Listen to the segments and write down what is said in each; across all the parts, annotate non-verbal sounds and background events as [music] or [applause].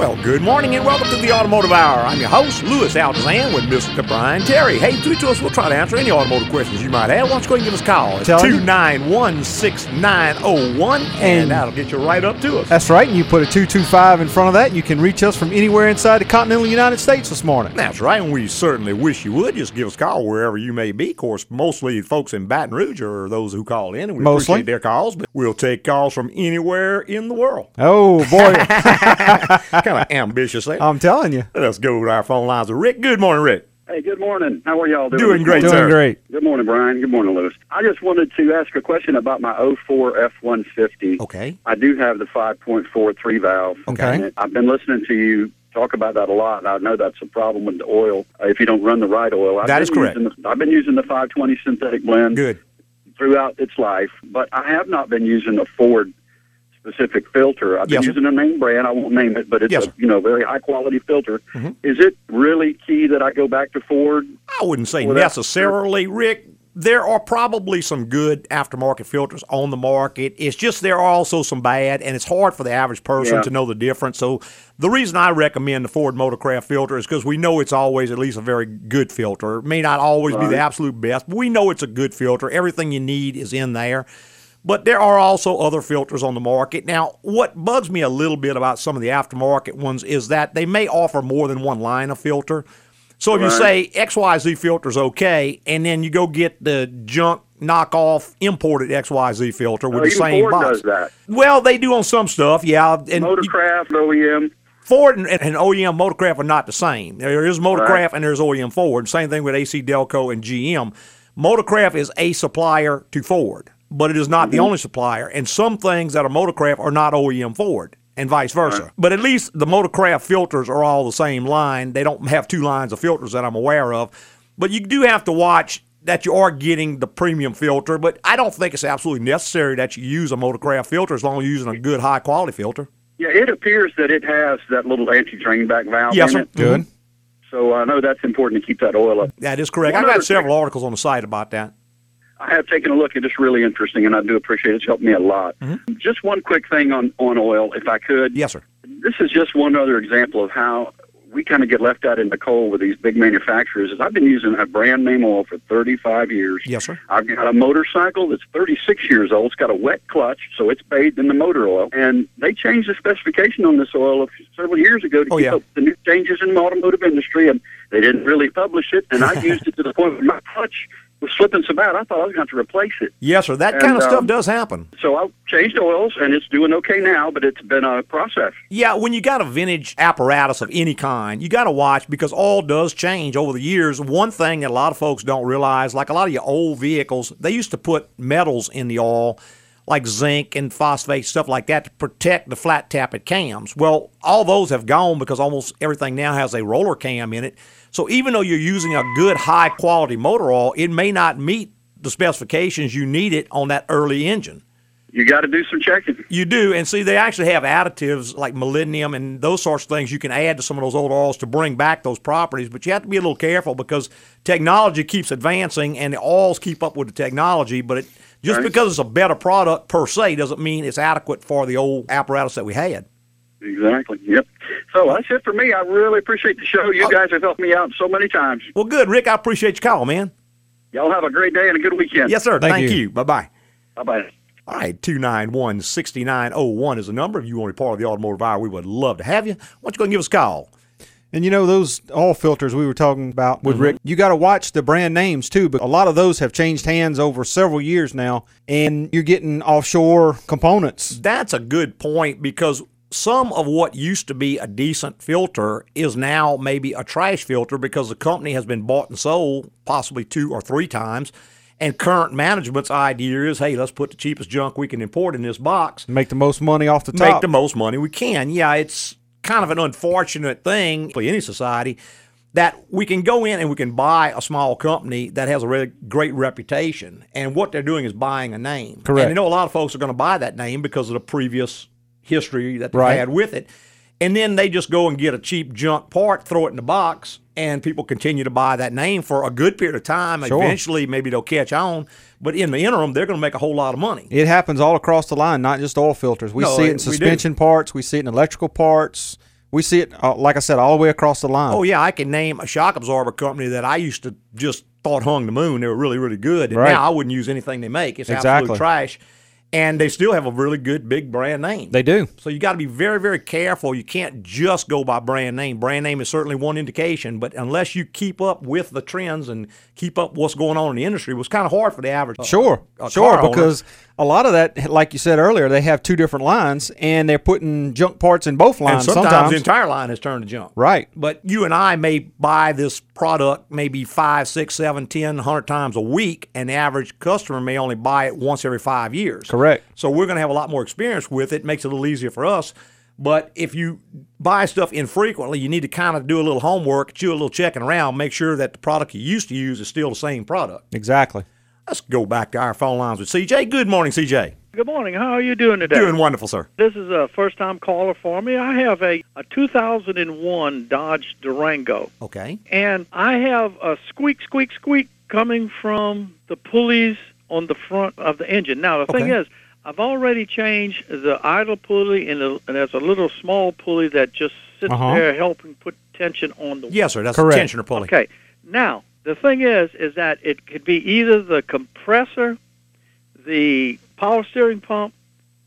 Well, good morning and welcome to the Automotive Hour. I'm your host, Louis Altazan, with Mr. Brian Terry. Hey, tweet to us. We'll try to answer any automotive questions you might have. Why don't you go ahead and give us a call? It's 291 6901, and And- that'll get you right up to us. That's right. And you put a 225 in front of that, and you can reach us from anywhere inside the continental United States this morning. That's right, and we certainly wish you would. Just give us a call wherever you may be. Of course, mostly folks in Baton Rouge are those who call in, and we Mostly. appreciate their calls, but we'll take calls from anywhere in the world. Oh, boy. [laughs] [laughs] kind of ambitious there. I'm telling you. Let's go to our phone lines with Rick. Good morning, Rick. Hey, good morning. How are y'all doing? Doing great, morning? sir. Doing great. Good morning, Brian. Good morning, Louis. I just wanted to ask a question about my 04 F-150. Okay. I do have the 5.43 valve. Okay. And I've been listening to you talk about that a lot, and I know that's a problem with the oil uh, if you don't run the right oil. I've That been correct. Using the, I've been using the 520 synthetic blend Good. throughout its life, but I have not been using a Ford specific filter. I've been Yes, using a name brand. I won't name it, but it's Yes, a you know very high quality filter. Mhm. Is it really key that I go back to Ford? I wouldn't say necessarily, Rick. There are probably some good aftermarket filters on the market. It's just there are also some bad, and it's hard for the average person Yeah. to know the difference. So, the reason I recommend the Ford Motorcraft filter is because we know it's always at least a very good filter. It may not always be the absolute best, but we know it's a good filter. Everything you need is in there. But there are also other filters on the market. Now, what bugs me a little bit about some of the aftermarket ones is that they may offer more than one line of filter. So if you say Right. XYZ filter's okay, and then you go get the junk knockoff imported XYZ filter with Oh, the same Ford box. does that. Well, they do on some stuff, yeah. And you- Motorcraft, OEM. Ford and, and OEM Motorcraft are not the same. There is Motorcraft Right. and there's OEM Ford. Same thing with AC Delco and GM. Motorcraft is a supplier to Ford, but it is not the Mm-hmm. only supplier. And some things that are Motorcraft are not OEM Ford. And vice versa. But at least the Motorcraft filters are all the same line. They don't have two lines of filters that I'm aware of. But you do have to watch that you are getting the premium filter. But I don't think it's absolutely necessary that you use a Motorcraft filter as long as you're using a good high quality filter. Yeah, it appears that it has that little anti-drain back valve Yes, in sir. it. Good. So I know that's important to keep that oil up. That is correct. One I've other got several articles on the site about that. I have taken a look. It's really interesting, and I do appreciate it. It's helped me a lot. Just one quick thing on, on oil, if I could. Mm-hmm. Yes, sir. This is just one other example of how we kind of get left out in the cold with these big manufacturers. Is I've been using a brand name oil for 35 years. Yes, sir. I've got a motorcycle that's 36 years old. It's got a wet clutch, so it's bathed in the motor oil. And they changed the specification on this oil several years ago to Oh, keep yeah. up the new changes in the automotive industry. And they didn't really publish it. And I [laughs] used it to the point where my clutch was slipping so bad, I thought I was going to have to replace it. Yes, sir. That And, kind of stuff um, does happen. So I changed oils, and it's doing okay now. But it's been a process. Yeah, when you got a vintage apparatus of any kind, you got to watch because all does change over the years. One thing that a lot of folks don't realize, like a lot of your old vehicles, they used to put metals in the oil, like zinc and phosphate, stuff like that, to protect the flat tappet cams. Well, all those have gone because almost everything now has a roller cam in it. So even though you're using a good high quality motor oil, it may not meet the specifications you need it on that early engine. You got to do some checking. You do, and see, they actually have additives like molybdenum and those sorts of things you can add to some of those old oils to bring back those properties. But you have to be a little careful because technology keeps advancing and the oils keep up with the technology. But it, just Right. because it's a better product per se doesn't mean it's adequate for the old apparatus that we had. Exactly. Yep. So that's it for me. I really appreciate the show. You Oh. guys have helped me out so many times. Well, good, Rick. I appreciate your call, man. Y'all have a great day and a good weekend. Yes, sir. Thank Thank, you. you. Bye bye. Bye bye. All right, 291 6901 is the number. If you want to be part of the automotive hour, we would love to have you. Why don't you go and give us a call? And you know those oil filters we were talking about with mm-hmm. Rick. You got to watch the brand names too, but a lot of those have changed hands over several years now, and you're getting offshore components. That's a good point because some of what used to be a decent filter is now maybe a trash filter because the company has been bought and sold possibly two or three times. And current management's idea is, hey, let's put the cheapest junk we can import in this box, Make the most money off the top. make the most money we can. Yeah, it's kind of an unfortunate thing for any society that we can go in and we can buy a small company that has a really great reputation, and what they're doing is buying a name. Correct. And you know, a lot of folks are going to buy that name because of the previous history that they've Right. had with it. And then they just go and get a cheap junk part, throw it in the box, and people continue to buy that name for a good period of time. Sure. Eventually, maybe they'll catch on. But in the interim, they're going to make a whole lot of money. It happens all across the line, not just oil filters. We No, see it in suspension parts, we see it in electrical parts, We see it, uh, like I said, all the way across the line. Oh yeah, I can name a shock absorber company that I used to just thought hung the moon. They were really really good, and Right. now I wouldn't use anything they make. It's Exactly. absolute trash, and they still have a really good big brand name. They do. So you got to be very, very careful. You can't just go by brand name. Brand name is certainly one indication, but unless you keep up with the trends and keep up what's going on in the industry, it was kind of hard for the average. Sure, uh, sure, car owner. A lot of that, like you said earlier, they have two different lines, and they're putting junk parts in both and lines. sometimes, the entire line has turned to junk. right? But you and I may buy this product maybe five, six, seven, ten, hundred times a week, and the average customer may only buy it once every five years. Correct. So we're going to have a lot more experience with it. Makes it a little easier for us. But if you buy stuff infrequently, you need to kind of do a little homework, do a little checking around, make sure that the product you used to use is still the same product. Exactly. Let's go back to our phone lines with CJ. Good morning, CJ. Good morning. How are you doing today? Doing wonderful, sir. This is a first-time caller for me. I have a, a 2001 Dodge Durango, Okay. and I have a squeak, squeak, squeak coming from the pulleys on the front of the engine. Now, the thing is, I've already changed the idle pulley, and, the, and there's a little small pulley that just sits Uh-huh. there helping put tension on the Yes, sir. That's Correct. a tensioner pulley. Okay. Now, the thing is, is that it could be either the compressor, the power steering pump,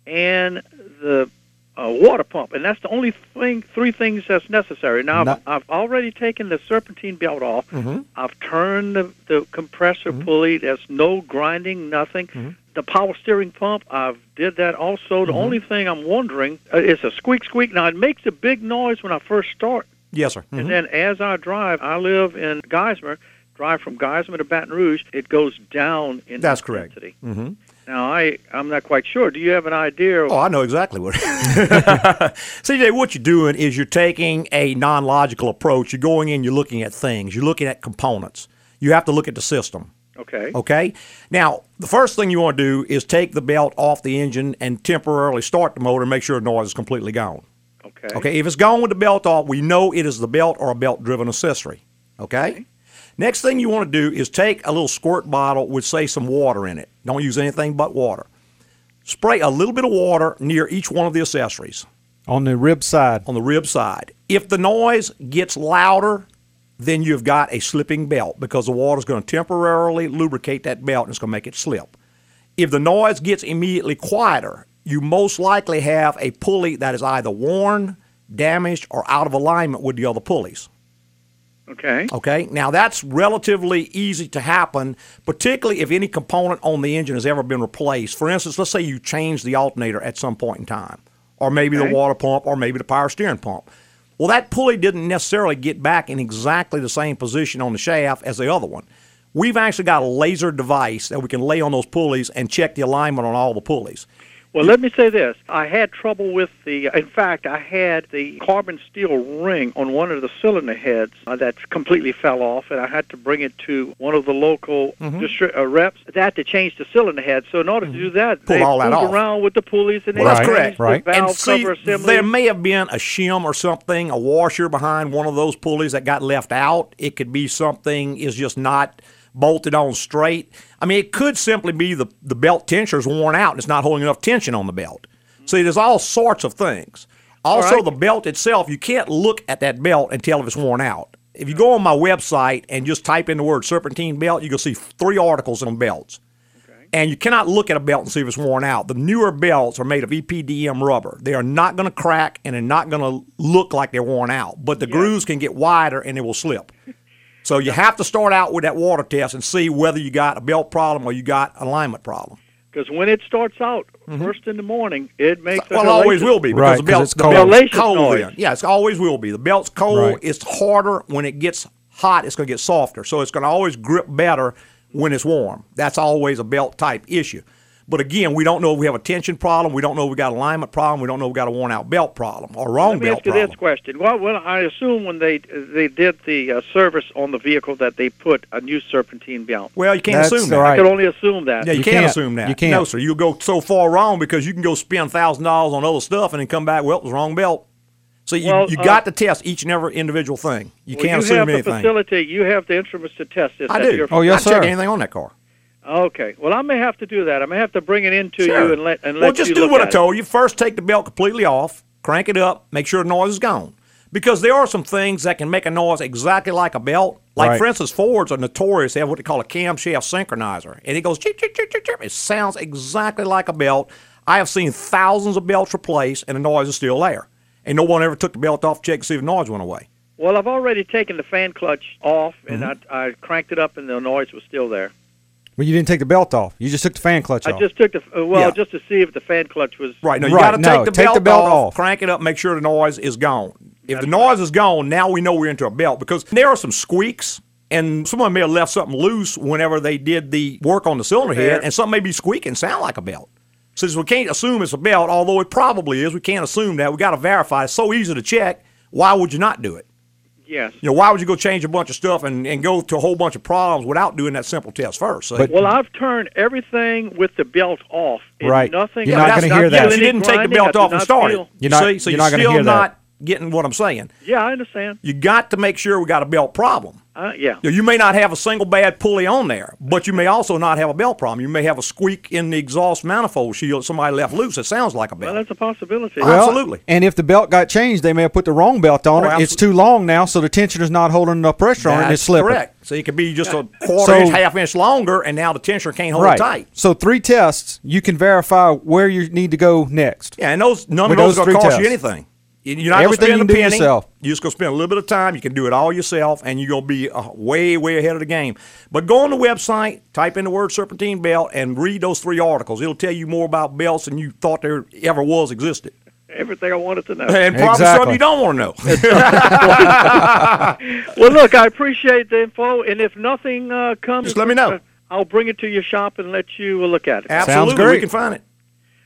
and the uh, water pump, and that's the only thing, three things that's necessary. Now, I've, I've already taken the serpentine belt off. Mhm. I've turned the, the compressor pulley. There's no grinding, nothing. The power steering pump, I've did that also. The only thing I'm wondering uh, is a squeak, squeak. Now, it makes a big noise when I first start. Yes, sir. And Mhm. then as I drive, I live in Geismar, drive from Geismar to Baton Rouge, it goes down in That's correct. intensity. Mhm. Now, I, I'm not quite sure. Do you have an idea? Oh, I know exactly what. [laughs] CJ, what you're doing is you're taking a non-logical approach. You're going in, you're looking at things, you're looking at components. You have to look at the system. okay. Okay. Now, the first thing you want to do is take the belt off the engine and temporarily start the motor and make sure the noise is completely gone. Okay. Okay. If it's gone with the belt off, we know it is the belt or a belt-driven accessory. Okay. Next thing you want to do is take a little squirt bottle with, say, some water in it. Don't use anything but water. Spray a little bit of water near each one of the accessories On the rib side. on the rib side. If the noise gets louder, then you've got a slipping belt because the water is going to temporarily lubricate that belt and it's going to make it slip. If the noise gets immediately quieter, you most likely have a pulley that is either worn, damaged, or out of alignment with the other pulleys. Okay. Okay, now that's relatively easy to happen, particularly if any component on the engine has ever been replaced. For instance, let's say you change the alternator at some point in time, or maybe Okay. the water pump, or maybe the power steering pump. Well, that pulley didn't necessarily get back in exactly the same position on the shaft as the other one. We've actually got a laser device that we can lay on those pulleys and check the alignment on all the pulleys. Well, let me say this. I had trouble with the, in fact, I had the carbon steel ring on one of the cylinder heads uh, that completely fell off, and I had to bring it to one of the local Mm-hmm. distri- uh, reps that to change the cylinder head. So in order to do that, Pull they all that fooled off. around with the pulleys and Well, they that's changed correct. the Right. valve and see, cover assembly. there may have been a shim or something, a washer behind one of those pulleys that got left out. It could be something is just not bolted on straight. I mean, it could simply be the, the belt tensioner's worn out and it's not holding enough tension on the belt. See, there's all sorts of things. Also, right. the belt itself, you can't look at that belt and tell if it's worn out. If you go on my website and just type in the word serpentine belt, you can see three articles on belts and you cannot look at a belt and see if it's worn out. The newer belts are made of EPDM rubber. They are not going to crack and they're not going to look like they're worn out, but the grooves can get wider and they will slip. So you have to start out with that water test and see whether you got a belt problem or you got alignment problem. Because when it starts out first in the morning, it makes a Mm-hmm. Well, it always will be because Right, the 'cause belt's it's the cold. belt's cold. noise. Then. Yeah, it's always will be. The belt's cold. Right. It's harder when it gets hot. It's going to get softer, so it's going to always grip better when it's warm. That's always a belt type issue. But again, we don't know if we have a tension problem. We don't know if we got an alignment problem. We don't know if we got a worn out belt problem or wrong belt problem. Let me ask you problem. this question. Well, well, I assume when they they did the uh, service on the vehicle that they put a new serpentine belt. Well, you can't That's assume that. right. I could only assume that. Yeah, you, You can't, can't. assume that. You can't. No, sir. You'll go so far wrong because you can go spend thousand dollars on other stuff and then come back. Well, it was wrong belt. So you, Well, you uh, got to test each and every individual thing. You Well, can't you assume have anything. the facility. You have the instruments to test this. I do. your- Oh, yes, I check anything on that car. Okay. Well, I may have to do that. I may have to bring it into Sure. you and let and let well, just you do look what I at it. told you. First, take the belt completely off, crank it up, make sure the noise is gone. because there are some things that can make a noise exactly like a belt. Like Right. for instance, Fords are notorious. They have what they call a camshaft synchronizer, and it goes chirp, chirp, chirp, chirp, chirp. It sounds exactly like a belt. I have seen thousands of belts replaced, and the noise is still there. And no one ever took the belt off to check to see if the noise went away. Well, I've already taken the fan clutch off, and Mm-hmm. I, I cranked it up, and the noise was still there. Well, you didn't take the belt off. You just took the fan clutch I off. I just took the uh, well, Yeah. just to see if the fan clutch was Right. No, you Right, got to no, take, the, take belt the belt off, off. crank it up, make sure the noise is gone. If the noise is gone, now we know we're into a belt because there are some squeaks. And someone may have left something loose whenever they did the work on the cylinder head, and something may be squeaking, sound like a belt. Since we can't assume it's a belt, although it probably is, we can't assume that. We got to verify. It's so easy to check. Why would you not do it? Yes. You know, why would you go change a bunch of stuff and, and go to a whole bunch of problems without doing that simple test first? But- Well, I've turned everything with the belt off. and Right. Nothing. You're I'm not gonna hear that. yeah, feeling you didn't take the belt off and not start it. You're not- see, so you're you're, not gonna still hear that. not getting what I'm saying. Yeah, I understand. You got to make sure we got a belt problem. Uh, yeah. You, know, you may not have a single bad pulley on there, but you may also not have a belt problem. You may have a squeak in the exhaust manifold shield somebody left loose. It sounds like a belt. Well, that's a possibility. Well, Well, Absolutely. And if the belt got changed, they may have put the wrong belt on Oh, it. It's too long now, so the tensioner's not holding enough pressure on it. and It's slipping. correct. So it could be just a quarter So- inch, half inch longer, and now the tensioner can't hold Right. it tight. So three tests, you can verify where you need to go next. Yeah, and those none With of those those are going to cost you anything. You- You're not Everything going to you spend a can do penny. yourself. You're just going to spend a little bit of time. You can do it all yourself, and you're going to be uh, way, way ahead of the game. But go on the website, type in the word serpentine belt, and read those three articles. It'll tell you more about belts than you thought there ever was existed, Everything I wanted to know. and probably Exactly. something you don't want to know. [laughs] [laughs] well, look, I appreciate the info, and if nothing uh, comes, Just let me know. uh, I'll bring it to your shop and let you uh, look at it. Absolutely, great. we can find it.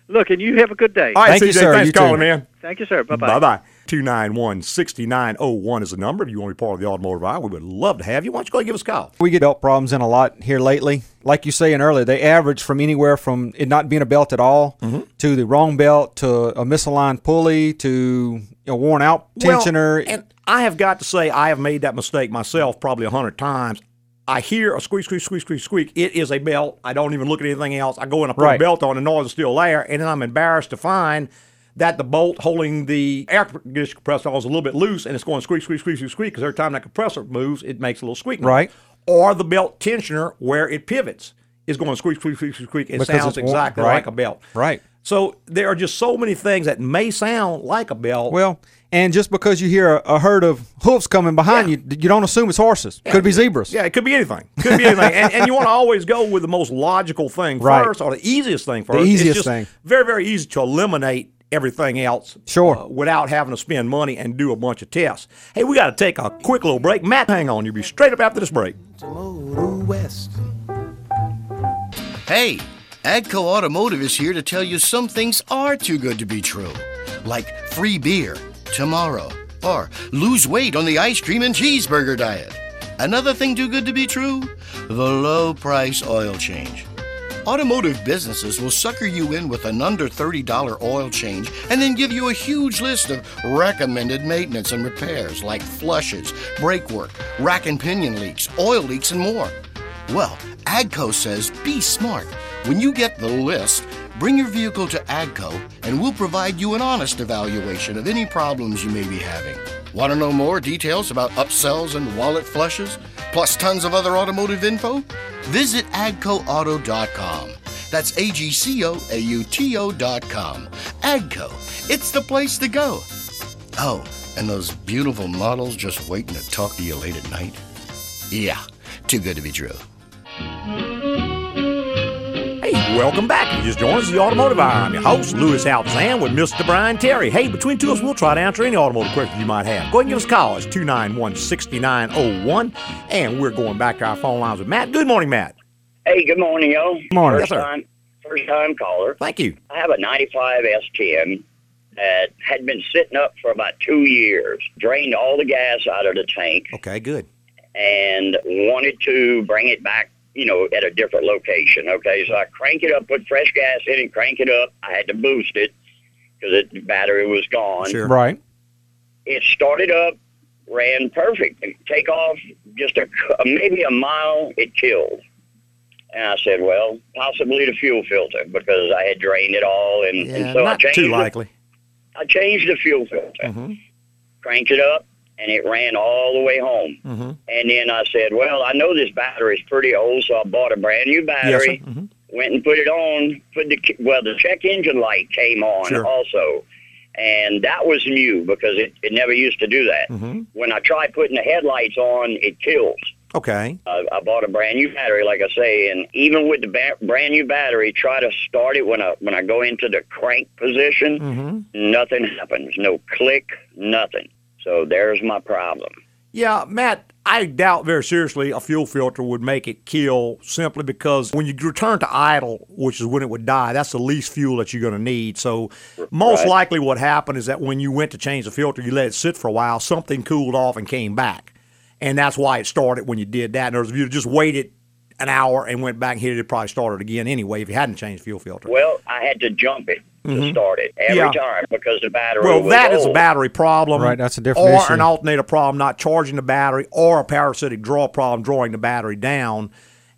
Look, and you have a good day. All right, Thank you, CJ, sir. thanks You for calling, too. man. Thank you, sir. Bye Bye bye. bye. 291 6901 is the number. If you want to be part of the automotive hour, we would love to have you. Why don't you go and give us a call? We get belt problems in a lot here lately. Like you saying earlier, they average from anywhere from it not being a belt at all Mm-hmm. to the wrong belt to a misaligned pulley to a worn out tensioner. Well, and I have got to say, I have made that mistake myself probably a hundred times. I hear a squeak, squeak, squeak, squeak, squeak. It is a belt. I don't even look at anything else. I go in, I put Right. a belt on, the noise is still there, and then I'm embarrassed to find that the bolt holding the air conditioner compressor is a little bit loose, and it's going squeak, squeak, squeak, squeak, squeak. Because every time that compressor moves, it makes a little squeak. noise. Right. Or the belt tensioner where it pivots is going squeak, squeak, squeak, squeak, squeak. It Because sounds exactly right. like a belt. Right. So there are just so many things that may sound like a belt. Well, and just because you hear a, a herd of hoofs coming behind Yeah. you, you don't assume it's horses. Could be zebras. Yeah, it could be anything. Could be anything. and, and you want to always go with the most logical thing Right. first or the easiest thing first. It's easiest just thing. Very, very easy to eliminate everything else. Sure. uh, without having to spend money and do a bunch of tests. Hey, we got to take a quick little break. Matt, hang on. You'll be straight up after this break. West. Hey, Agco Automotive is here to tell you some things are too good to be true. Like free beer tomorrow, or lose weight on the ice cream and cheeseburger diet. Another thing too good to be true? The low price oil change. Automotive businesses will sucker you in with an under $30 oil change and then give you a huge list of recommended maintenance and repairs like flushes, brake work, rack and pinion leaks, oil leaks, and more. Well, AGCO says be smart. When you get the list, bring your vehicle to AGCO and we'll provide you an honest evaluation of any problems you may be having. Want to know more details about upsells and wallet flushes, plus tons of other automotive info? Visit agcoauto.com. That's A G C O A U T O.com. AGCO, it's the place to go. Oh, and those beautiful models just waiting to talk to you late at night? Yeah, too good to be true. Welcome back. You just joined us, the Automotive Hour. I'm your host, Louis Altazan, with Mr. Brian Terry. Hey, between two of us, we'll try to answer any automotive questions you might have. Go ahead and give us a call. It's 291 6901. And we're going back to our phone lines with Matt. Good morning, Matt. Hey, good morning, yo. Good morning. First Yes, sir. time, first time caller. Thank you. I have a 95 S10 that had been sitting up for about two years. Drained all the gas out of the tank Okay, good. and wanted to bring it back, you know, at a different location. Okay, so I crank it up, put fresh gas in it, crank it up. I had to boost it because the battery was gone. Sure. Right. It started up, ran perfect. Take off just a maybe a mile, it killed. And I said, well, possibly the fuel filter because I had drained it all, and, Yeah, and so I not changed. too the- likely. I changed the fuel filter, Mhm. cranked it up, and it ran all the way home. Mm-hmm. And then I said, well, I know this battery's pretty old, so I bought a brand new Yes, battery. hmm Went and put it on. Put the well, the check engine light came on Sure. also, and that was new because it, it never used to do that. hmm When I tried putting the headlights on, it kills. Okay. I, I bought a brand new battery, like I say, and even with the ba- brand new battery, try to start it when I when I go into the crank position, hmm nothing happens. No click, nothing. So there's my problem. Yeah, Matt, I doubt very seriously a fuel filter would make it kill simply because when you return to idle, which is when it would die, that's the least fuel that you're going to need. So, most Right. likely what happened is that when you went to change the filter, you let it sit for a while, something cooled off and came back. And that's why it started when you did that. In other words, if you just waited an hour and went back and hit it, it probably started again anyway if you hadn't changed the fuel filter. Well, I had to jump it to start it every Mm-hmm. Yeah. time because the battery Well, was that is a battery problem. Right, that's a different Or issue. an alternator problem, not charging the battery, or a parasitic draw problem, drawing the battery down.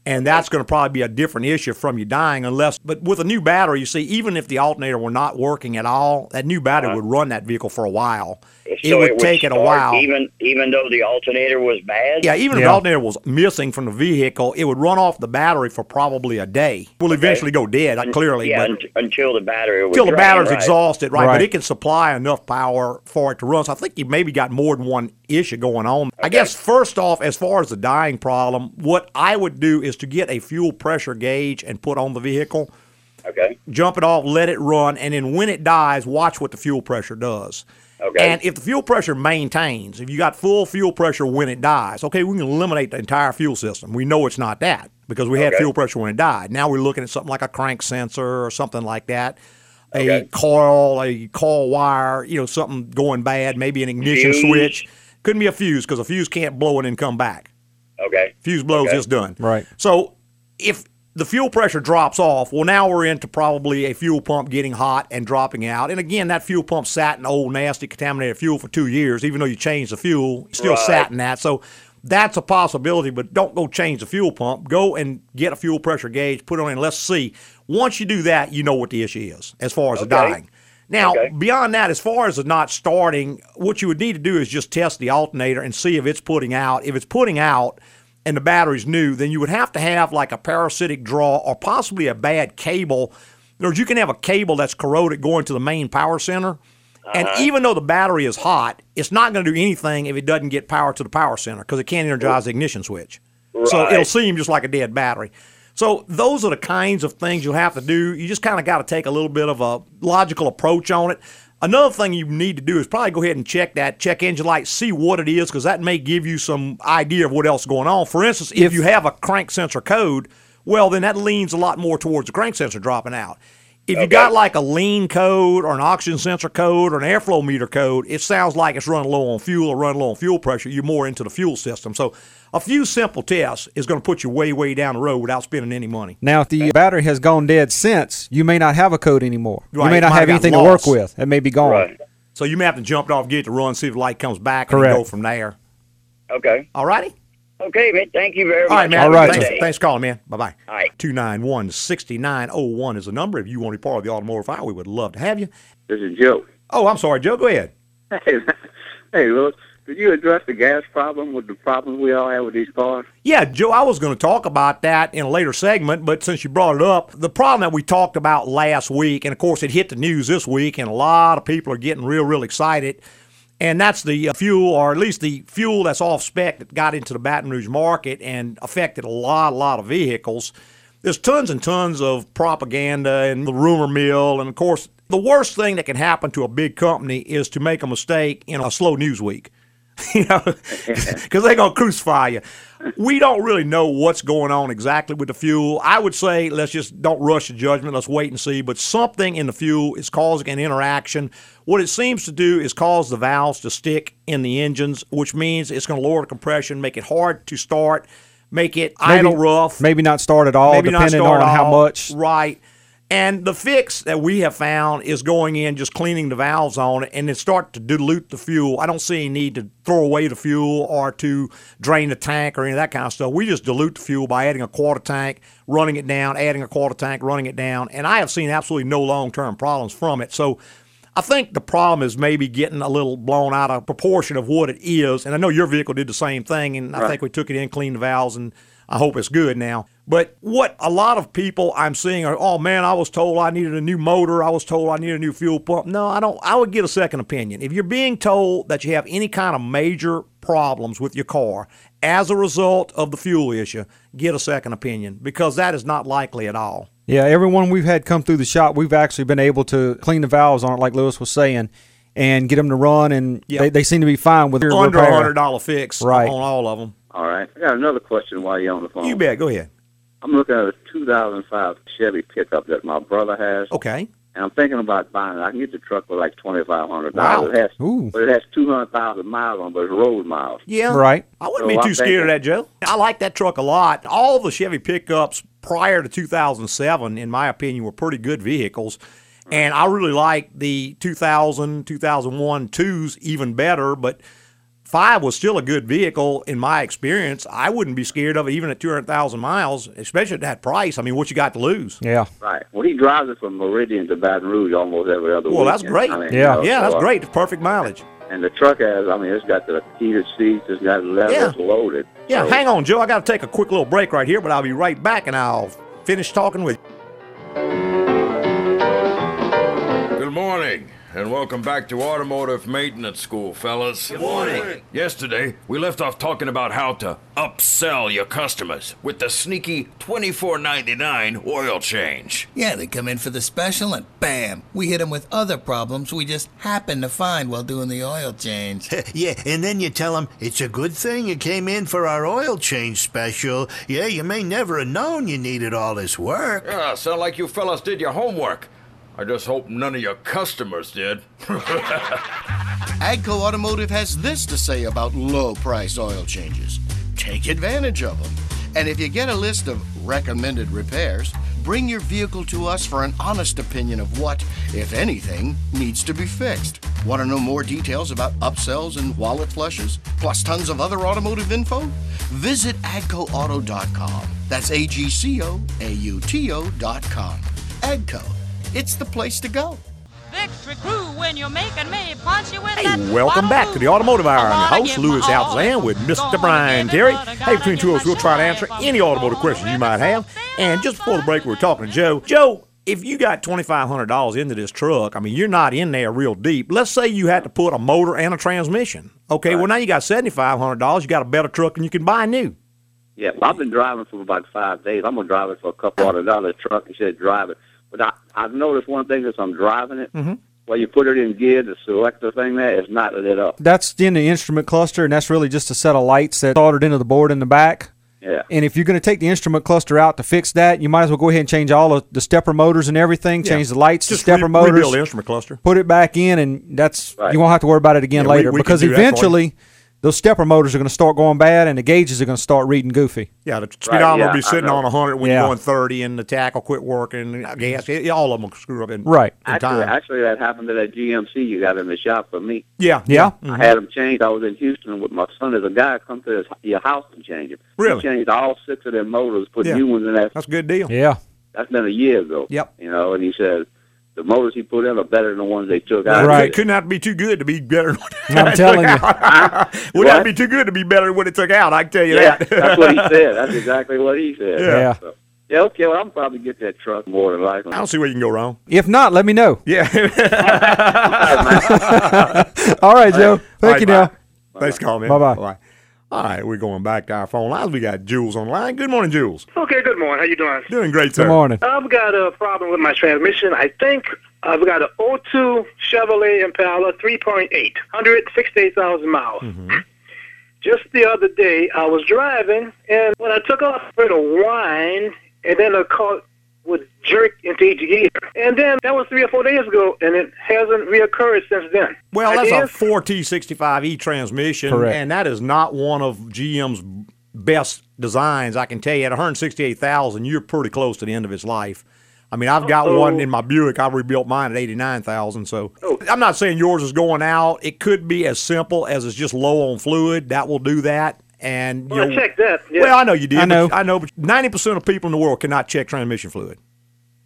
And that's going to probably be a different issue from you dying, unless. But with a new battery, you see, even if the alternator were not working at all, that new battery would run that vehicle for a while. it So would take it a while. even even though the alternator was bad. Yeah, even if the alternator was missing from the vehicle, it would run off the battery for probably a day. Will eventually go dead, uh, clearly. yeah, but until the battery until the battery's right. exhausted, right? But it can supply enough power for it to run. So I think you maybe got more than one issue going on. I guess first off, as far as the dying problem, what I would do is to get a fuel pressure gauge and put on the vehicle, Okay. jump it off, let it run, and then when it dies, watch what the fuel pressure does. Okay. And if the fuel pressure maintains, if you got full fuel pressure when it dies, okay, we can eliminate the entire fuel system. We know it's not that because we had Okay. fuel pressure when it died. Now we're looking at something like a crank sensor or something like that. A Okay. coil, a coil wire, you know, something going bad, maybe an ignition Fuse. switch. Couldn't be a fuse because a fuse can't blow it and then come back. Okay. Fuse blows, Okay. it's done. Right. So if the fuel pressure drops off, well, now we're into probably a fuel pump getting hot and dropping out. And again, that fuel pump sat in old, nasty, contaminated fuel for two years. Even though you changed the fuel, still Right. sat in that. So that's a possibility, but don't go change the fuel pump. Go and get a fuel pressure gauge, put it on, and let's see. Once you do that, you know what the issue is as far as the dying. Now, Okay. beyond that, as far as the not starting, what you would need to do is just test the alternator and see if it's putting out. If it's putting out and the battery's new, then you would have to have like a parasitic draw or possibly a bad cable. In other words, you can have a cable that's corroded going to the main power center. And uh-huh. even though the battery is hot, it's not going to do anything if it doesn't get power to the power center because it can't energize the ignition switch. So it'll seem just like a dead battery. So those are the kinds of things you'll have to do. You just kind of got to take a little bit of a logical approach on it. Another thing you need to do is probably go ahead and check that check engine light, see what it is, because that may give you some idea of what else is going on. For instance, if, If- you have a crank sensor code, well, then that leans a lot more towards the crank sensor dropping out. If you got like a lean code or an oxygen sensor code or an airflow meter code, it sounds like it's running low on fuel or running low on fuel pressure. You're more into the fuel system. So a few simple tests is going to put you way, way down the road without spending any money. Now, if the battery has gone dead since, you may not have a code anymore. Right, You may not have have got anything to work with. It may be gone. Right. So you may have to jump it off, get it to run, see if the light comes back, and go from there. Okay. All righty? Okay, man. Thank you very much. right, man. All right, Thanks, thanks for calling, man. Bye bye. All right. 291 6901 is the number. If you want to be part of the automotive hour, we would love to have you. This is Joe. Oh, I'm sorry, Joe. Go ahead. Hey, [laughs] hey, Louis, could you address the gas problem with the problem we all have with these cars? Yeah, Joe, I was going to talk about that in a later segment, but since you brought it up, the problem that we talked about last week, and of course it hit the news this week, and a lot of people are getting real, real excited, and that's the uh, fuel, or at least the fuel that's off spec that got into the Baton Rouge market and affected a lot, a lot of vehicles. There's tons and tons of propaganda and the rumor mill, and of course, the worst thing that can happen to a big company is to make a mistake in a slow news week [laughs] you know, because they're gonna crucify you. We don't really know what's going on exactly with the fuel. I would say let's just don't rush to judgment. Let's wait and see. But something in the fuel is causing an interaction. What it seems to do is cause the valves to stick in the engines, which means it's going to lower the compression, make it hard to start, make it idle rough Maybe not start at all, maybe depending on how much. Right. And the fix that we have found is going in, just cleaning the valves on it, and then start to dilute the fuel. I don't see any need to throw away the fuel or to drain the tank or any of that kind of stuff. We just dilute the fuel by adding a quarter tank, running it down, adding a quarter tank, running it down, and I have seen absolutely no long term problems from it. So I think the problem is maybe getting a little blown out of proportion of what it is. And I know your vehicle did the same thing, and I think we took it in, cleaned the valves, and I hope it's good now. But what a lot of people I'm seeing are, oh man, I was told I needed a new motor. I was told I needed a new fuel pump. No, I don't. I would get a second opinion. If you're being told that you have any kind of major problems with your car as a result of the fuel issue, get a second opinion because that is not likely at all. Yeah, everyone we've had come through the shop, we've actually been able to clean the valves on it, like Louis was saying, and get them to run, and Yep. they, they seem to be fine with Under a repair. hundred dollar fix Right. on all of them. All right. I got another question while you're on the phone. You bet. Go ahead. I'm looking at a 2005 Chevy pickup that my brother has, Okay. and I'm thinking about buying it. I can get the truck for like $2,500. Wow. It has, Ooh. but it has 200,000 miles on, it, but it's road miles. Yeah. Right. I wouldn't So be I'm too scared of that, Joe. I like that truck a lot. All the Chevy pickups prior to 2007, in my opinion, were pretty good vehicles. And I really like the 2000, 2001 twos even better, but five was still a good vehicle in my experience. I wouldn't be scared of it even at 200,000 miles, especially at that price. I mean, what you got to lose? Yeah. Right. Well, he drives it from Meridian to Baton Rouge almost every other week. Well, that's great. I mean, Yeah. you know, Yeah, so, that's uh, great. Perfect mileage. And the truck has, I mean, it's got the heated seats, it's got leather, Yeah. it's loaded. Yeah, So- hang on, Joe. I got to take a quick little break right here, but I'll be right back and I'll finish talking with you. Good morning, and welcome back to Automotive Maintenance School, fellas. Good morning. Yesterday, we left off talking about how to upsell your customers with the sneaky $24.99 oil change. Yeah, they come in for the special and bam, we hit them with other problems we just happened to find while doing the oil change. [laughs] yeah, and then you tell them it's a good thing you came in for our oil change special. Yeah, you may never have known you needed all this work. Yeah, sound like you fellas did your homework. I just hope none of your customers did. [laughs] Agco Automotive has this to say about low price oil changes take advantage of them. And if you get a list of recommended repairs, bring your vehicle to us for an honest opinion of what, if anything, needs to be fixed. Want to know more details about upsells and wallet flushes, plus tons of other automotive info? Visit agcoauto.com. That's A G C O A U T O.com. Agco, it's the place to go. Victory crew when you're making me punch you with Hey, that welcome back to the Automotive Hour. I'm your host, Louis Altazan, with Mr. Brian Terry. Hey, between two of us, we'll try to answer any automotive questions you might have. And just before the break, we were talking to Joe. Joe, if you got $2,500 into this truck, I mean, you're not in there real deep. Let's say you had to put a motor and a transmission. Okay, well, now you got $7,500. You got a better truck than you can buy new. Yeah, well, I've been driving for about five days. I'm gonna drive it for a couple hundred dollars truck. He said drive it, but I I've noticed one thing as I'm driving it. Mm-hmm. When you put it in gear, to select the selector thing there is not lit up. That's in the instrument cluster, and that's really just a set of lights that soldered into the board in the back. Yeah. And if you're going to take the instrument cluster out to fix that, you might as well go ahead and change all of the stepper motors and everything. Yeah. Change the lights, Just the stepper re- motors. rebuild the instrument cluster. Put it back in, and that's Right. you won't have to worry about it again Yeah, later we can because do that eventually those stepper motors are going to start going bad, and the gauges are going to start reading goofy. Yeah, the speedometer yeah, will be sitting know. on 100 when Yeah. you're going 30, and the tach will quit working. and Gas, mm-hmm. yeah, all of them will screw up in, Right. in Actually, time. actually, that happened to that GMC you got in the shop for me. yeah, Yeah. I mm-hmm. had them changed. I was in Houston with my son. There's a guy come to his, your house and change it. Really? He changed all six of them motors, put Yeah. new ones in there. That's a good deal. Yeah. That's been a year ago. Yep. You know, and he said the motors he put in are better than the ones they took out. Right. It couldn't be too good to be better. Than what I'm telling took you. out. [laughs] Would What? have be too good to be better than what it took out. I can tell you Yeah, that. that's what he [laughs] said. That's exactly what he said. Yeah. So, yeah, okay, well, I'm probably get that truck more than likely. I don't see where you can go wrong. If not, let me know. Yeah. [laughs] All right, Joe. Thank All right, you bye. now. Thanks for calling, man. Bye-bye. Bye. All right, we're going back to our phone lines. We got Jules on the line. Good morning, Jules. Okay, good morning. How you doing? Doing great, sir. Good morning. I've got a problem with my transmission. I think I've got an 02 Chevrolet Impala 3.8, 168,000 miles. Mm-hmm. Just the other day, I was driving, and when I took off, I heard a whine, and then a car would jerk into each gear. And then that was three or four days ago, and it hasn't reoccurred since then. Well, that's a 4T65E transmission, Correct. and that is not one of GM's best designs. I can tell you, at 168,000, you're pretty close to the end of its life. I mean, I've got Uh-oh. one in my Buick. I've rebuilt mine at 89,000. So oh. I'm not saying yours is going out. It could be as simple as it's just low on fluid. That will do that. And you Well, I know, checked that. Yeah. well, I know you did. I know. But I know, but 90% of people in the world cannot check transmission fluid.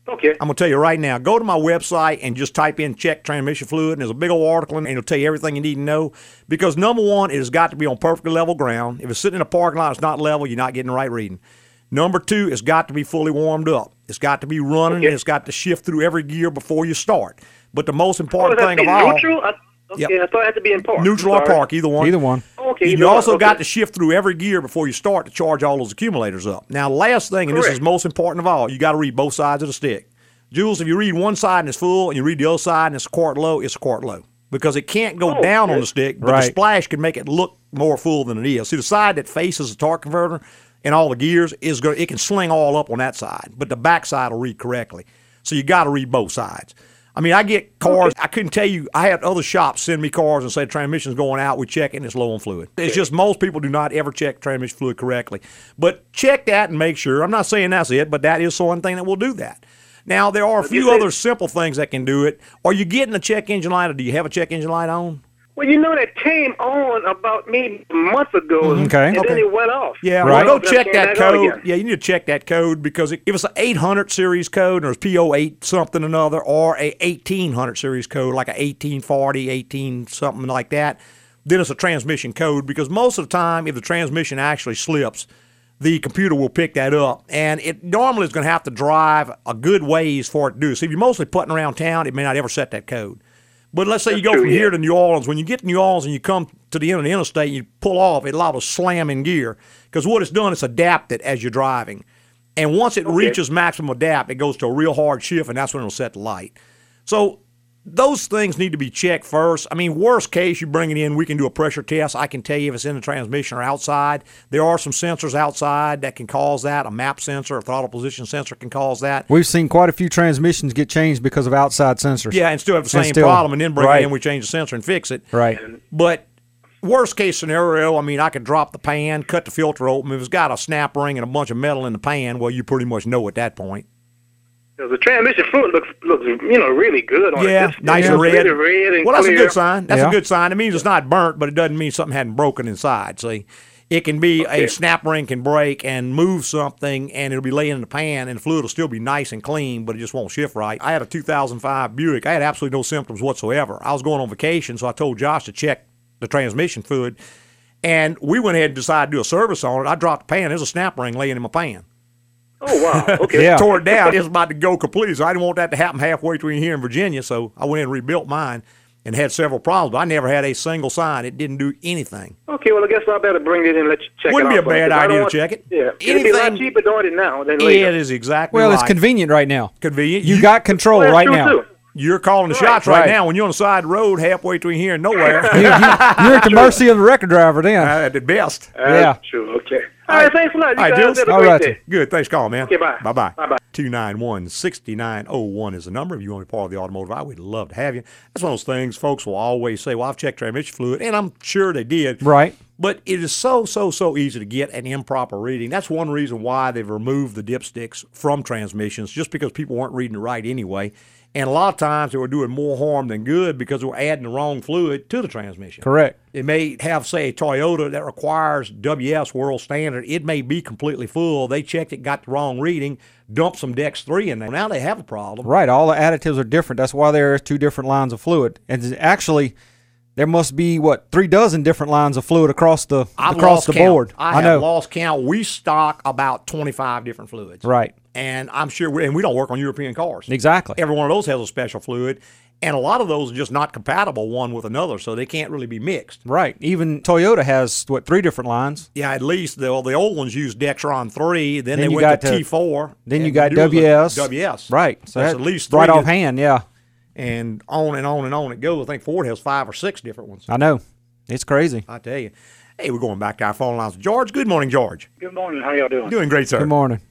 Okay. I'm gonna tell you right now. Go to my website and just type in check transmission fluid, and there's a big old article, in and it'll tell you everything you need to know. Because number one, it has got to be on perfectly level ground. If it's sitting in a parking lot, it's not level. You're not getting the right reading. Number two, it's got to be fully warmed up. It's got to be running. Okay. And it's got to shift through every gear before you start. But the most Oh, important does that thing be of all. I, okay, Yep. I thought it had to be in park. neutral or park, either one. Either one. Oh, okay, You either one, also got to shift through every gear before you start to charge all those accumulators up. Now, last thing, and this is most important of all, you got to read both sides of the stick. Jules, if you read one side and it's full, and you read the other side and it's a quart low, it's a quart low because it can't go Oh, down on the stick, but the splash can make it look more full than it is. See, the side that faces the torque converter and all the gears is going. It can sling all up on that side, but the back side will read correctly. So you got to read both sides. I mean, I get cars. I couldn't tell you. I had other shops send me cars and say transmission's going out. We check it and it's low on fluid. It's just most people do not ever check transmission fluid correctly. But check that and make sure. I'm not saying that's it, but that is one thing that will do that. Now there are a few other simple things that can do it. Are you getting a check engine light, or do you have a check engine light on? Well, you know that came on about maybe a month ago. Okay. and Okay. then it went off. Yeah, Right. well, go check that oh, code. Yeah, you need to check that code because it, if it's an 800 series code or it's PO8 something another or a 1800 series code like a 1840, 18 something like that, then it's a transmission code because most of the time if the transmission actually slips, the computer will pick that up and it normally is going to have to drive a good ways for it to do. So if you're mostly putting around town, it may not ever set that code. But let's say you go true, from yeah. here to New Orleans. When you get to New Orleans and you come to the end of the interstate, you pull off. A slam in gear because what it's done, it's adapted as you're driving. And once it reaches maximum adapt, it goes to a real hard shift, and that's when it'll set the light. So those things need to be checked first. I mean, worst case, you bring it in, we can do a pressure test. I can tell you if it's in the transmission or outside. There are some sensors outside that can cause that. A map sensor, a throttle position sensor can cause that. We've seen quite a few transmissions get changed because of outside sensors. Yeah, and still have the And same still- problem, and then bring right. it in, we change the sensor and fix it. Right. But worst case scenario, I mean, I could drop the pan, cut the filter open. If it's got a snap ring and a bunch of metal in the pan, well, you pretty much know at that point. 'Cause the transmission fluid looks looks you know really good on it. Yeah, It's- nice and red. Really red and well, that's clear. a good sign. That's Yeah. a good sign. It means it's not burnt, but it doesn't mean something hadn't broken inside. See, it can be a snap ring can break and move something, and it'll be laying in the pan, and the fluid will still be nice and clean, but it just won't shift right. I had a 2005 Buick. I had absolutely no symptoms whatsoever. I was going on vacation, so I told Josh to check the transmission fluid, and we went ahead and decided to do a service on it. I dropped the pan. There's a snap ring laying in my pan. Oh wow. [laughs] Okay. Yeah. Tore it down. It's about to go completely. So I didn't want that to happen halfway between here and Virginia. So I went in and rebuilt mine and had several problems. But I never had a single sign. It didn't do anything. Okay. Well, I guess I better bring it in and let you check it. Wouldn't be a bad because idea to check it. Yeah. It'd be a lot Anything- cheaper doing it now than later. It is exactly Well, right. it's convenient right now. convenient. You got control Well, right now. too. You're calling the Right. shots right, Right. now when you're on the side of the road halfway between here and nowhere. [laughs] You, are at the mercy of the record driver then. Uh, at the best. Yeah. That's true. Okay. All right. Thanks a lot. You All right, guys Jules. have a All great right. day. Good. Thanks call, calling, man. Okay, bye. Bye bye. Bye-bye. 291 6901 is the number. If you want to be part of the automotive hour, we'd love to have you. That's one of those things folks will always say, Well, I've checked transmission fluid, and I'm sure they did. Right. But it is so, so, so easy to get an improper reading. That's one reason why they've removed the dipsticks from transmissions, just because people weren't reading it right anyway. And a lot of times they were doing more harm than good because they were adding the wrong fluid to the transmission. Correct. It may have, say, a Toyota that requires WS world standard. It may be completely full. They checked it, got the wrong reading, dumped some Dex 3 in there. Now they have a problem. Right. All the additives are different. That's why there are two different lines of fluid. And actually, there must be what three dozen different lines of fluid across the I've across the count. board. I, have know. lost count. We stock about 25 different fluids. Right. And I'm sure, we, and we don't work on European cars. Exactly. Every one of those has a special fluid. And a lot of those are just not compatible one with another, so they can't really be mixed. Right. Even Toyota has what three different lines. Yeah, at least the, the old ones used Dexron 3, then, Then they you went got to to- T4. Then you got the new ones are WS. WS. Right. So That's that- at least right three off that- hand. Yeah. And on and on and on it goes. I think Ford has five or six different ones. I know. It's crazy. I tell you. Hey, we're going back to our phone lines. George, good morning, George. Good morning. How y'all doing? Doing great, sir. Good morning.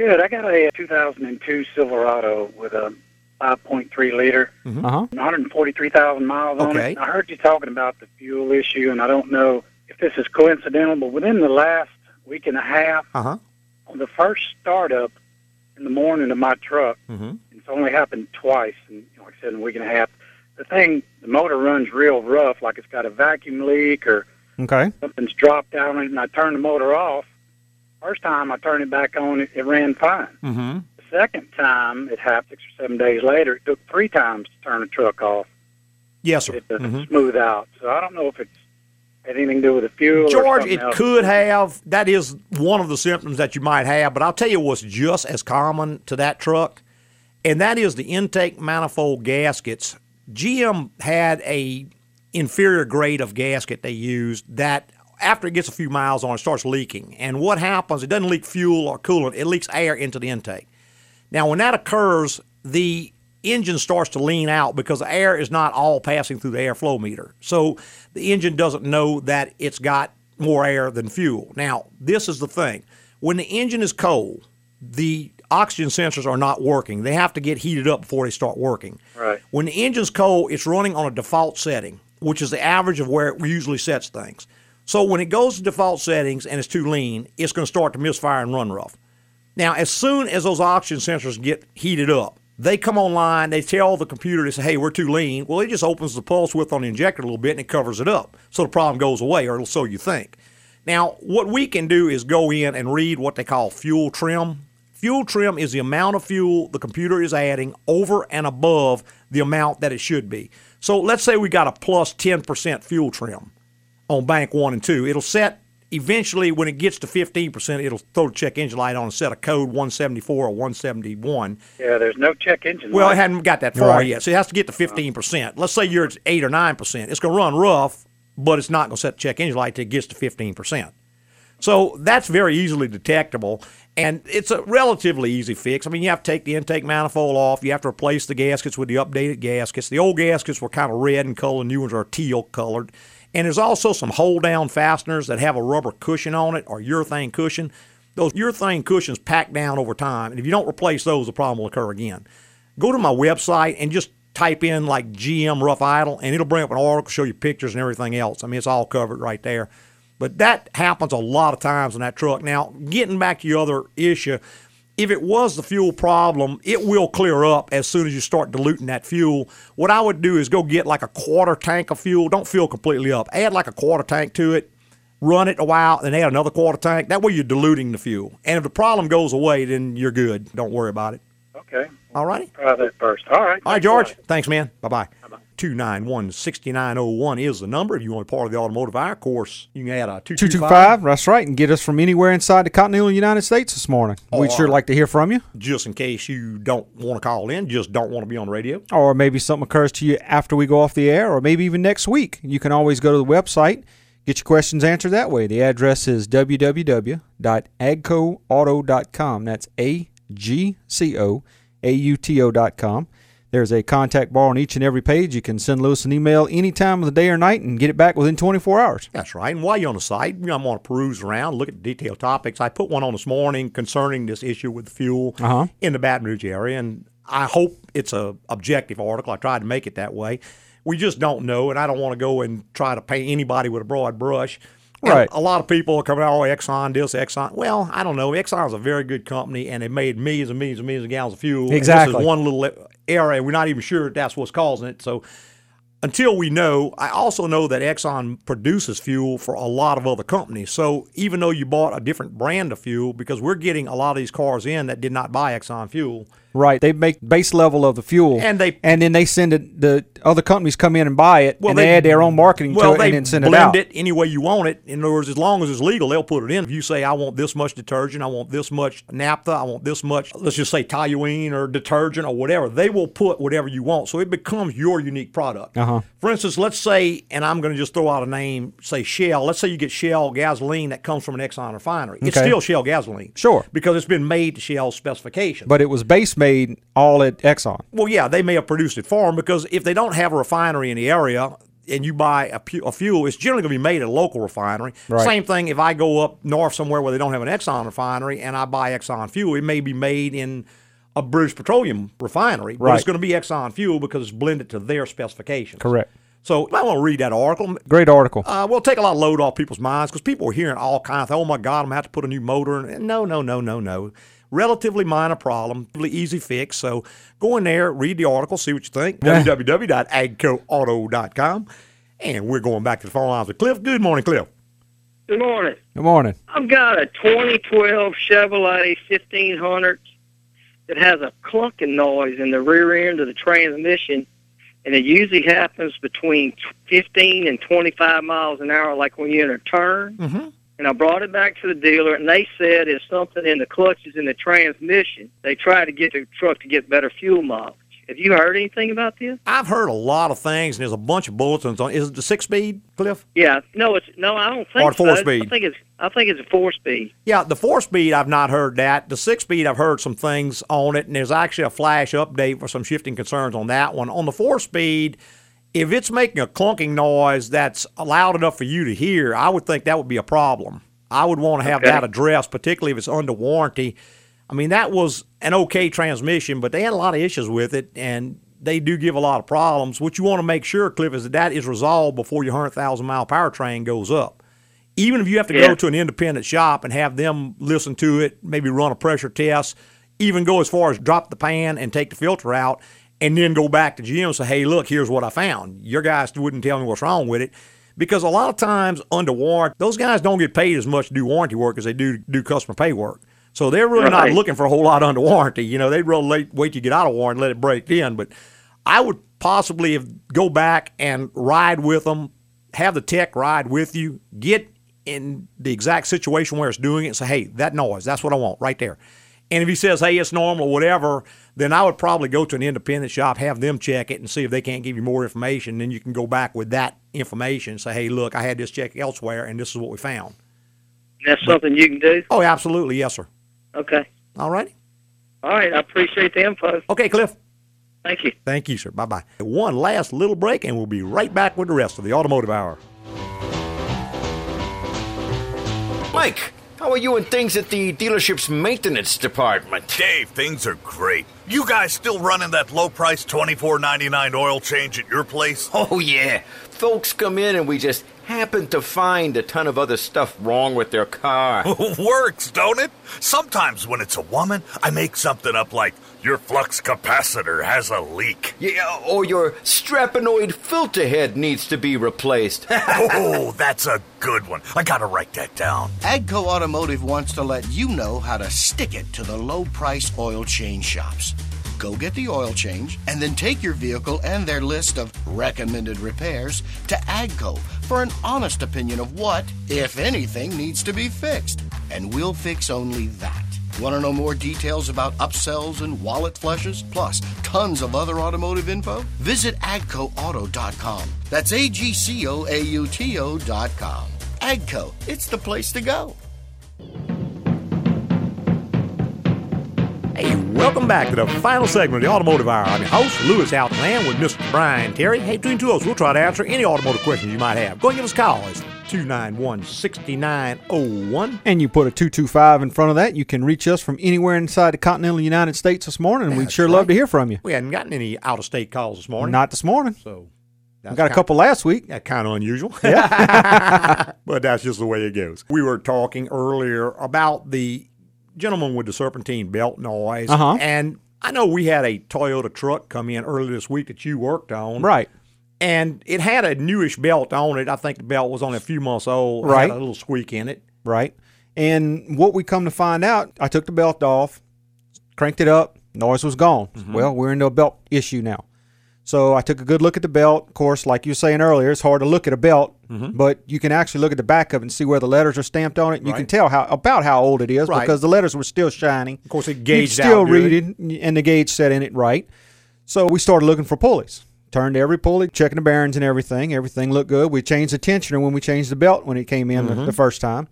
Good. I got a 2002 Silverado with a 5.3 liter, Uh huh. 143,000 miles on Okay. it. I heard you talking about the fuel issue, and I don't know if this is coincidental, but within the last week and a half, Uh huh. on the first startup in the morning of my truck, Mm-hmm. it's only happened twice, and you know, like I said, in a week and a half. The thing, the motor runs real rough, like it's got a vacuum leak or Okay. something's dropped down it, and I turn the motor off. First time I turned it back on, it, it ran fine. Mm-hmm. The second time it happened, six or seven days later, it took three times to turn the truck off. Yes, sir. It to Mhm. smooth out. So I don't know if it's had anything to do with the fuel. George, it else. could have. That is one of the symptoms that you might have. But I'll tell you what's just as common to that truck, and that is the intake manifold gaskets. GM had a inferior grade of gasket they used that after it gets a few miles on it starts leaking. And what happens? It doesn't leak fuel or coolant. It leaks air into the intake. Now, when that occurs, the engine starts to lean out because the air is not all passing through the airflow meter. So the engine doesn't know that it's got more air than fuel. Now, this is the thing. When the engine is cold, the oxygen sensors are not working. They have to get heated up before they start working. Right. When the engine's cold, it's running on a default setting, which is the average of where it usually sets things. So when it goes to default settings and it's too lean, it's going to start to misfire and run rough. Now, as soon as those oxygen sensors get heated up, they come online, they tell the computer, they say, hey, we're too lean. Well, it just opens the pulse width on the injector a little bit and it covers it up. So the problem goes away, or so you think. Now, what we can do is go in and read what they call fuel trim. Fuel trim is the amount of fuel the computer is adding over and above the amount that it should be. So let's say we got a plus 10% fuel trim on bank one and two. It'll set eventually when it gets to 15%, it'll throw the check engine light on and set a code 174 or 171. Yeah, there's no check engine. Well, light. it hadn't got that far Right. yet, so it has to get to 15%. Let's say you're at 8 or 9%. It's going to run rough, but it's not going to set the check engine light till it gets to 15%. So that's very easily detectable, and it's a relatively easy fix. I mean, you have to take the intake manifold off. You have to replace the gaskets with the updated gaskets. The old gaskets were kind of red in color, new ones are teal colored. And there's also some hold down fasteners that have a rubber cushion on it or urethane cushion. Those urethane cushions pack down over time, and if you don't replace those, the problem will occur again. Go to my website and just type in like GM rough idle, and it'll bring up an article, show you pictures and everything else. I mean, it's all covered right there. But that happens a lot of times in that truck. Now, getting back to your other issue, if it was the fuel problem, it will clear up as soon as you start diluting that fuel. What I would do is go get like a quarter tank of fuel. Don't fill completely up. Add like a quarter tank to it. Run it a while, then add another quarter tank. That way you're diluting the fuel. And if the problem goes away, then you're good. Don't worry about it. Okay. All righty. Try that first. All right. All right, George. Thanks, man. Bye bye. 291 6901 is the number. If you want to be part of the automotive hour course, you can add a 225. 225, that's right, and get us from anywhere inside the continental United States this morning. We'd sure like to hear from you. Just in case you don't want to call in, just don't want to be on the radio. Or maybe something occurs to you after we go off the air, or maybe even next week. You can always go to the website, get your questions answered that way. The address is www.agcoauto.com. That's A G C O A U T O.com. There's a contact bar on each and every page. You can send Louis an email any time of the day or night and get it back within 24 hours. That's right. And while you're on the site, you know, I'm going to peruse around, look at the detailed topics. I put one on this morning concerning this issue with fuel Uh-huh. in the Baton Rouge area, and I hope it's a objective article. I tried to make it that way. We just don't know, and I don't want to go and try to paint anybody with a broad brush. And Right. A lot of people are coming out, oh, Exxon this, Exxon. Well, I don't know. Exxon's a very good company, and they made millions and millions and millions of gallons of fuel. Exactly. this is one little area, we're not even sure that's what's causing it. So until we know, I also know that Exxon produces fuel for a lot of other companies. So even though you bought a different brand of fuel, because we're getting a lot of these cars in that did not buy Exxon fuel, Right. They make base level of the fuel. And they- and then they send it the other companies come in and buy it Well, and they, they- add their own marketing well, to it and then send it out. blend it any way you want it. In other words, as long as it's legal, they'll put it in. If you say, I want this much detergent, I want this much naphtha, I want this much, let's just say toluene or detergent or whatever, they will put whatever you want. So it becomes your unique product. Uh-huh. For instance, let's say, and I'm going to just throw out a name, say Shell. Let's say you get Shell gasoline that comes from an Exxon refinery. It's still Shell gasoline. Sure. Because it's been made to Shell specifications. But it was base made all at Exxon. Well, yeah, they may have produced it for them because if they don't have a refinery in the area and you buy a, pu- a fuel, it's generally going to be made at a local refinery. Right. Same thing if I go up north somewhere where they don't have an Exxon refinery and I buy Exxon fuel, it may be made in a British Petroleum refinery, but Right. it's going to be Exxon fuel because it's blended to their specifications. Correct. So I want to read that article. Great article. Uh, we'll take a lot of load off people's minds because people are hearing all kinds of, oh my God, I'm going to have to put a new motor in. No, no, no, no, no. Relatively minor problem, really easy fix. So go in there, read the article, see what you think. www.agcoauto.com. And we're going back to the phone lines with Cliff. Good morning, Cliff. Good morning. Good morning. I've got a 2012 Chevrolet 1500 that has a clunking noise in the rear end of the transmission, and it usually happens between 15 and 25 miles an hour, like when you're in a turn. Mm-hmm. And I brought it back to the dealer, and they said it's something in the clutches in the transmission. They try to get the truck to get better fuel mileage. Have you heard anything about this? I've heard a lot of things, and there's a bunch of bulletins on. Is it the six speed, Cliff? Yeah, no, it's no, I don't think Or four so. speed. I think it's I think it's a four speed. Yeah, the four speed, I've not heard that. The six speed, I've heard some things on it, and there's actually a flash update for some shifting concerns on that one. On the four speed, if it's making a clunking noise that's loud enough for you to hear, I would think that would be a problem. I would want to have Okay. that addressed, particularly if it's under warranty. I mean, that was an okay transmission, but they had a lot of issues with it, and they do give a lot of problems. What you want to make sure, Cliff, is that that is resolved before your 100,000 mile powertrain goes up even if you have to Yeah. go to an independent shop and have them listen to it, maybe run a pressure test, even go as far as drop the pan and take the filter out, and then go back to GM and say, hey, look, here's what I found. Your guys wouldn't tell me what's wrong with it. Because a lot of times under warranty, those guys don't get paid as much to do warranty work as they do do customer pay work. So they're really Right. not looking for a whole lot under warranty. You know, they'd rather wait, wait till you get out of warranty and let it break in. But I would possibly go back and ride with them, have the tech ride with you, get in the exact situation where it's doing it and say, hey, that noise, that's what I want right there. And if he says, hey, it's normal or whatever, then I would probably go to an independent shop, have them check it and see if they can't give you more information. Then you can go back with that information and say, hey, look, I had this check elsewhere and this is what we found. That's something you can do. Oh, absolutely. Yes, sir. Okay. All righty. All right. I appreciate the info. Okay, Cliff. Thank you. Thank you, sir. Bye bye. One last little break, and we'll be right back with the rest of the Automotive Hour. Mike, how are you and things at the dealership's maintenance department? Dave, things are great. You guys still running that low price twenty four ninety nine oil change at your place? [laughs] Oh, yeah. Folks come in and we just happen to find a ton of other stuff wrong with their car. [laughs] Works, don't it? Sometimes when it's a woman, I make something up like your flux capacitor has a leak. Yeah, or your strapanoid filter head needs to be replaced. [laughs] oh, that's a good one. I gotta write that down. Agco Automotive wants to let you know how to stick it to the low price oil change shops. Go get the oil change and then take your vehicle and their list of recommended repairs to Agco for an honest opinion of what, if anything, needs to be fixed. And we'll fix only that. Want to know more details about upsells and wallet flushes, plus tons of other automotive info? Visit agcoauto.com. That's A G C O A U T O.com. Agco, it's the place to go. Hey, welcome back to the final segment of the Automotive Hour. I'm your host, Louis Altazan, with Mr. Brian Terry. Hey, between two of us, we'll try to answer any automotive questions you might have. Go and give us a call. It's 291 6901. And you put a 225 in front of that, you can reach us from anywhere inside the continental United States this morning, and we'd That's sure love to hear from you. We hadn't gotten any out of state calls this morning. Not this morning. So We got a couple last week. Yeah, kind of unusual. Yeah. [laughs] but that's just the way it goes. We were talking earlier about the gentleman with the serpentine belt noise. Uh-huh. And I know we had a Toyota truck come in earlier this week that you worked on. Right. And it had a newish belt on it. I think the belt was only a few months old. It Right. Had a little squeak in it. Right. And what we come to find out, I took the belt off, cranked it up, noise was gone. Mm-hmm. Well, we're into a belt issue now. So I took a good look at the belt. Of course, like you were saying earlier, it's hard to look at a belt, Mhm. but you can actually look at the back of it and see where the letters are stamped on it. You can tell how about how old it is Right. because the letters were still shining. Of course, it You could still out read it, and the gauge set in it right. So we started looking for pulleys. Turned every pulley, checking the bearings and everything. Everything looked good. We changed the tensioner when we changed the belt when it came in the, Mhm. the first time.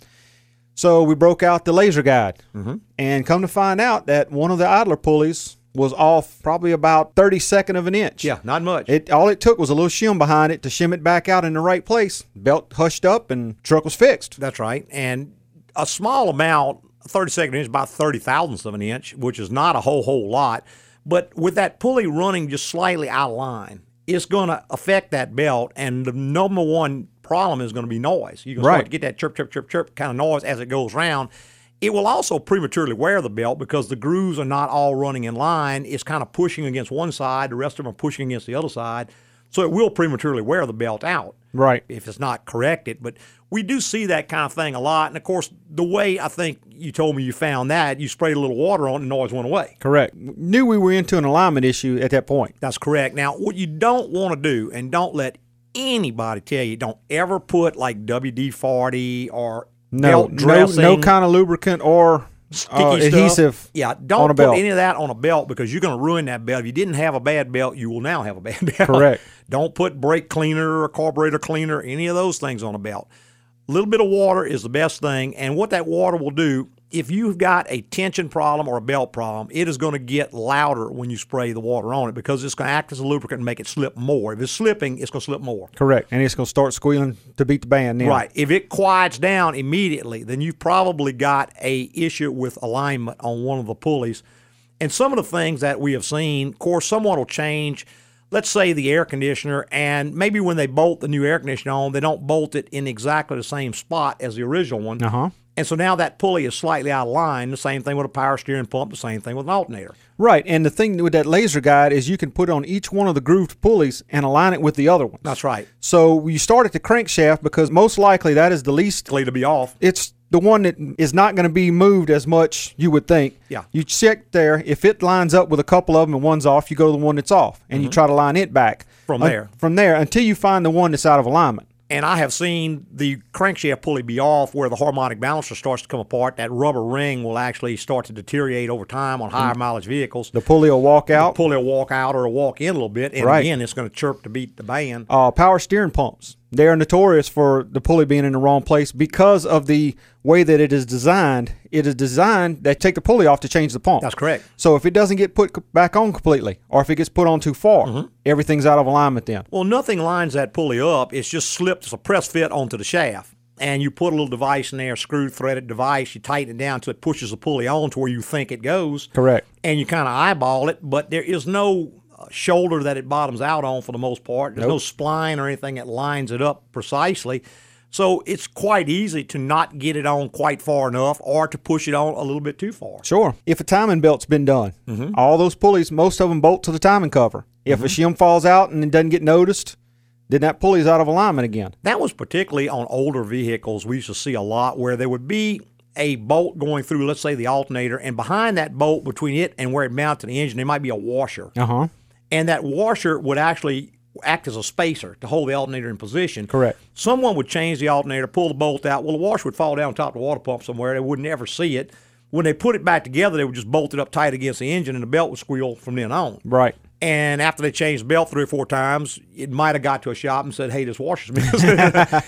So we broke out the laser guide, Mhm. and come to find out that one of the idler pulleys was off probably about 32nd of an inch. Yeah, not much. It all it took was a little shim behind it to shim it back out in the right place. Belt hushed up and truck was fixed. That's right. And a small amount, 32nd inch, about 30 thousandths of an inch, which is not a whole, whole lot. But with that pulley running just slightly out of line, it's going to affect that belt. And the number one problem is going to be noise. You're going to Right. start to get that chirp, chirp, chirp, chirp kind of noise as it goes round. It will also prematurely wear the belt because the grooves are not all running in line. It's kind of pushing against one side, the rest of them are pushing against the other side. So it will prematurely wear the belt out Right. if it's not corrected. But we do see that kind of thing a lot. And of course, the way I think you told me you found that, you sprayed a little water on it and noise went away. Correct. Knew we were into an alignment issue at that point. That's correct. Now, what you don't want to do, and don't let anybody tell you, don't ever put like WD 40 or No, belt no, dressing, no kind of lubricant or sticky uh, stuff. adhesive. Yeah, don't put belt. any of that on a belt because you're going to ruin that belt. If you didn't have a bad belt, you will now have a bad [laughs] belt. Correct. Don't put brake cleaner or carburetor cleaner, any of those things on a belt. A little bit of water is the best thing, and what that water will do, if you've got a tension problem or a belt problem, it is going to get louder when you spray the water on it because it's going to act as a lubricant and make it slip more. If it's slipping, it's going to slip more. Correct. And it's going to start squealing to beat the band. Then. Right. If it quiets down immediately, then you've probably got a issue with alignment on one of the pulleys. And some of the things that we have seen, of course, someone will change, let's say the air conditioner, and maybe when they bolt the new air conditioner on, they don't bolt it in exactly the same spot as the original one. Uh huh. And so now that pulley is slightly out of line. The same thing with a power steering pump, the same thing with an alternator. Right. And the thing with that laser guide is you can put on each one of the grooved pulleys and align it with the other one. That's right. So you start at the crankshaft because most likely that is the least likely to be off. It's the one that is not going to be moved as much, you would think. Yeah. You check there. If it lines up with a couple of them and one's off, you go to the one that's off and you Mhm. try to line it back From Uh, there. from there until you find the one that's out of alignment. And I have seen the crankshaft pulley be off where the harmonic balancer starts to come apart. That rubber ring will actually start to deteriorate over time on higher Mm. mileage vehicles. The pulley will walk out. The pulley will walk out or walk in a little bit. And Right. again, it's going to chirp to beat the band. uh, power steering pumps. They are notorious for the pulley being in the wrong place because of the way that it is designed. It is designed they take the pulley off to change the pump. That's correct. So if it doesn't get put back on completely, or if it gets put on too far, Mm-hmm. everything's out of alignment then. Well, nothing lines that pulley up. It's just slipped. It's a press fit onto the shaft. And you put a little device in there, screw threaded device. You tighten it down so it pushes the pulley on to where you think it goes. Correct. And you kind of eyeball it, but there is no shoulder that it bottoms out on for the most part. There's no spline or anything that lines it up precisely. So it's quite easy to not get it on quite far enough or to push it on a little bit too far. Sure. If a timing belt's been done, Mhm. all those pulleys, most of them bolt to the timing cover. If a shim falls out and it doesn't get noticed, then that pulley's out of alignment again. That was particularly on older vehicles. We used to see a lot where there would be a bolt going through, let's say, the alternator, and behind that bolt, between it and where it mounts mounted the engine, there might be a washer. Uh huh. And that washer would actually act as a spacer to hold the alternator in position. Correct. Someone would change the alternator, pull the bolt out. Well, the washer would fall down top of the water pump somewhere. They would never see it. When they put it back together, they would just bolt it up tight against the engine, and the belt would squeal from then on. Right. And after they changed the belt three or four times, it might have got to a shop and said, "Hey, this washer's missing,"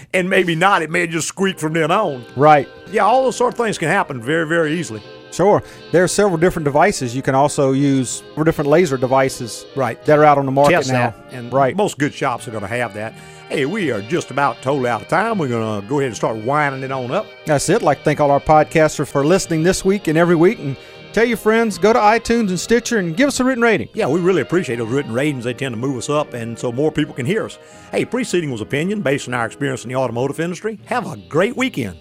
[laughs] and maybe not. It may have just squeaked from then on. Right. Yeah, all those sort of things can happen very, very easily. Sure. There are several different devices. You can also use several different laser devices right. that are out on the market Test now. that, and right. most good shops are going to have that. Hey, we are just about totally out of time. We're going to go ahead and start winding it on up. That's it. I'd like to thank all our podcasters for listening this week and every week. And tell your friends, go to iTunes and Stitcher and give us a written rating. Yeah, we really appreciate those written ratings. They tend to move us up, and so more people can hear us. Hey, preceding was opinion based on our experience in the automotive industry. Have a great weekend.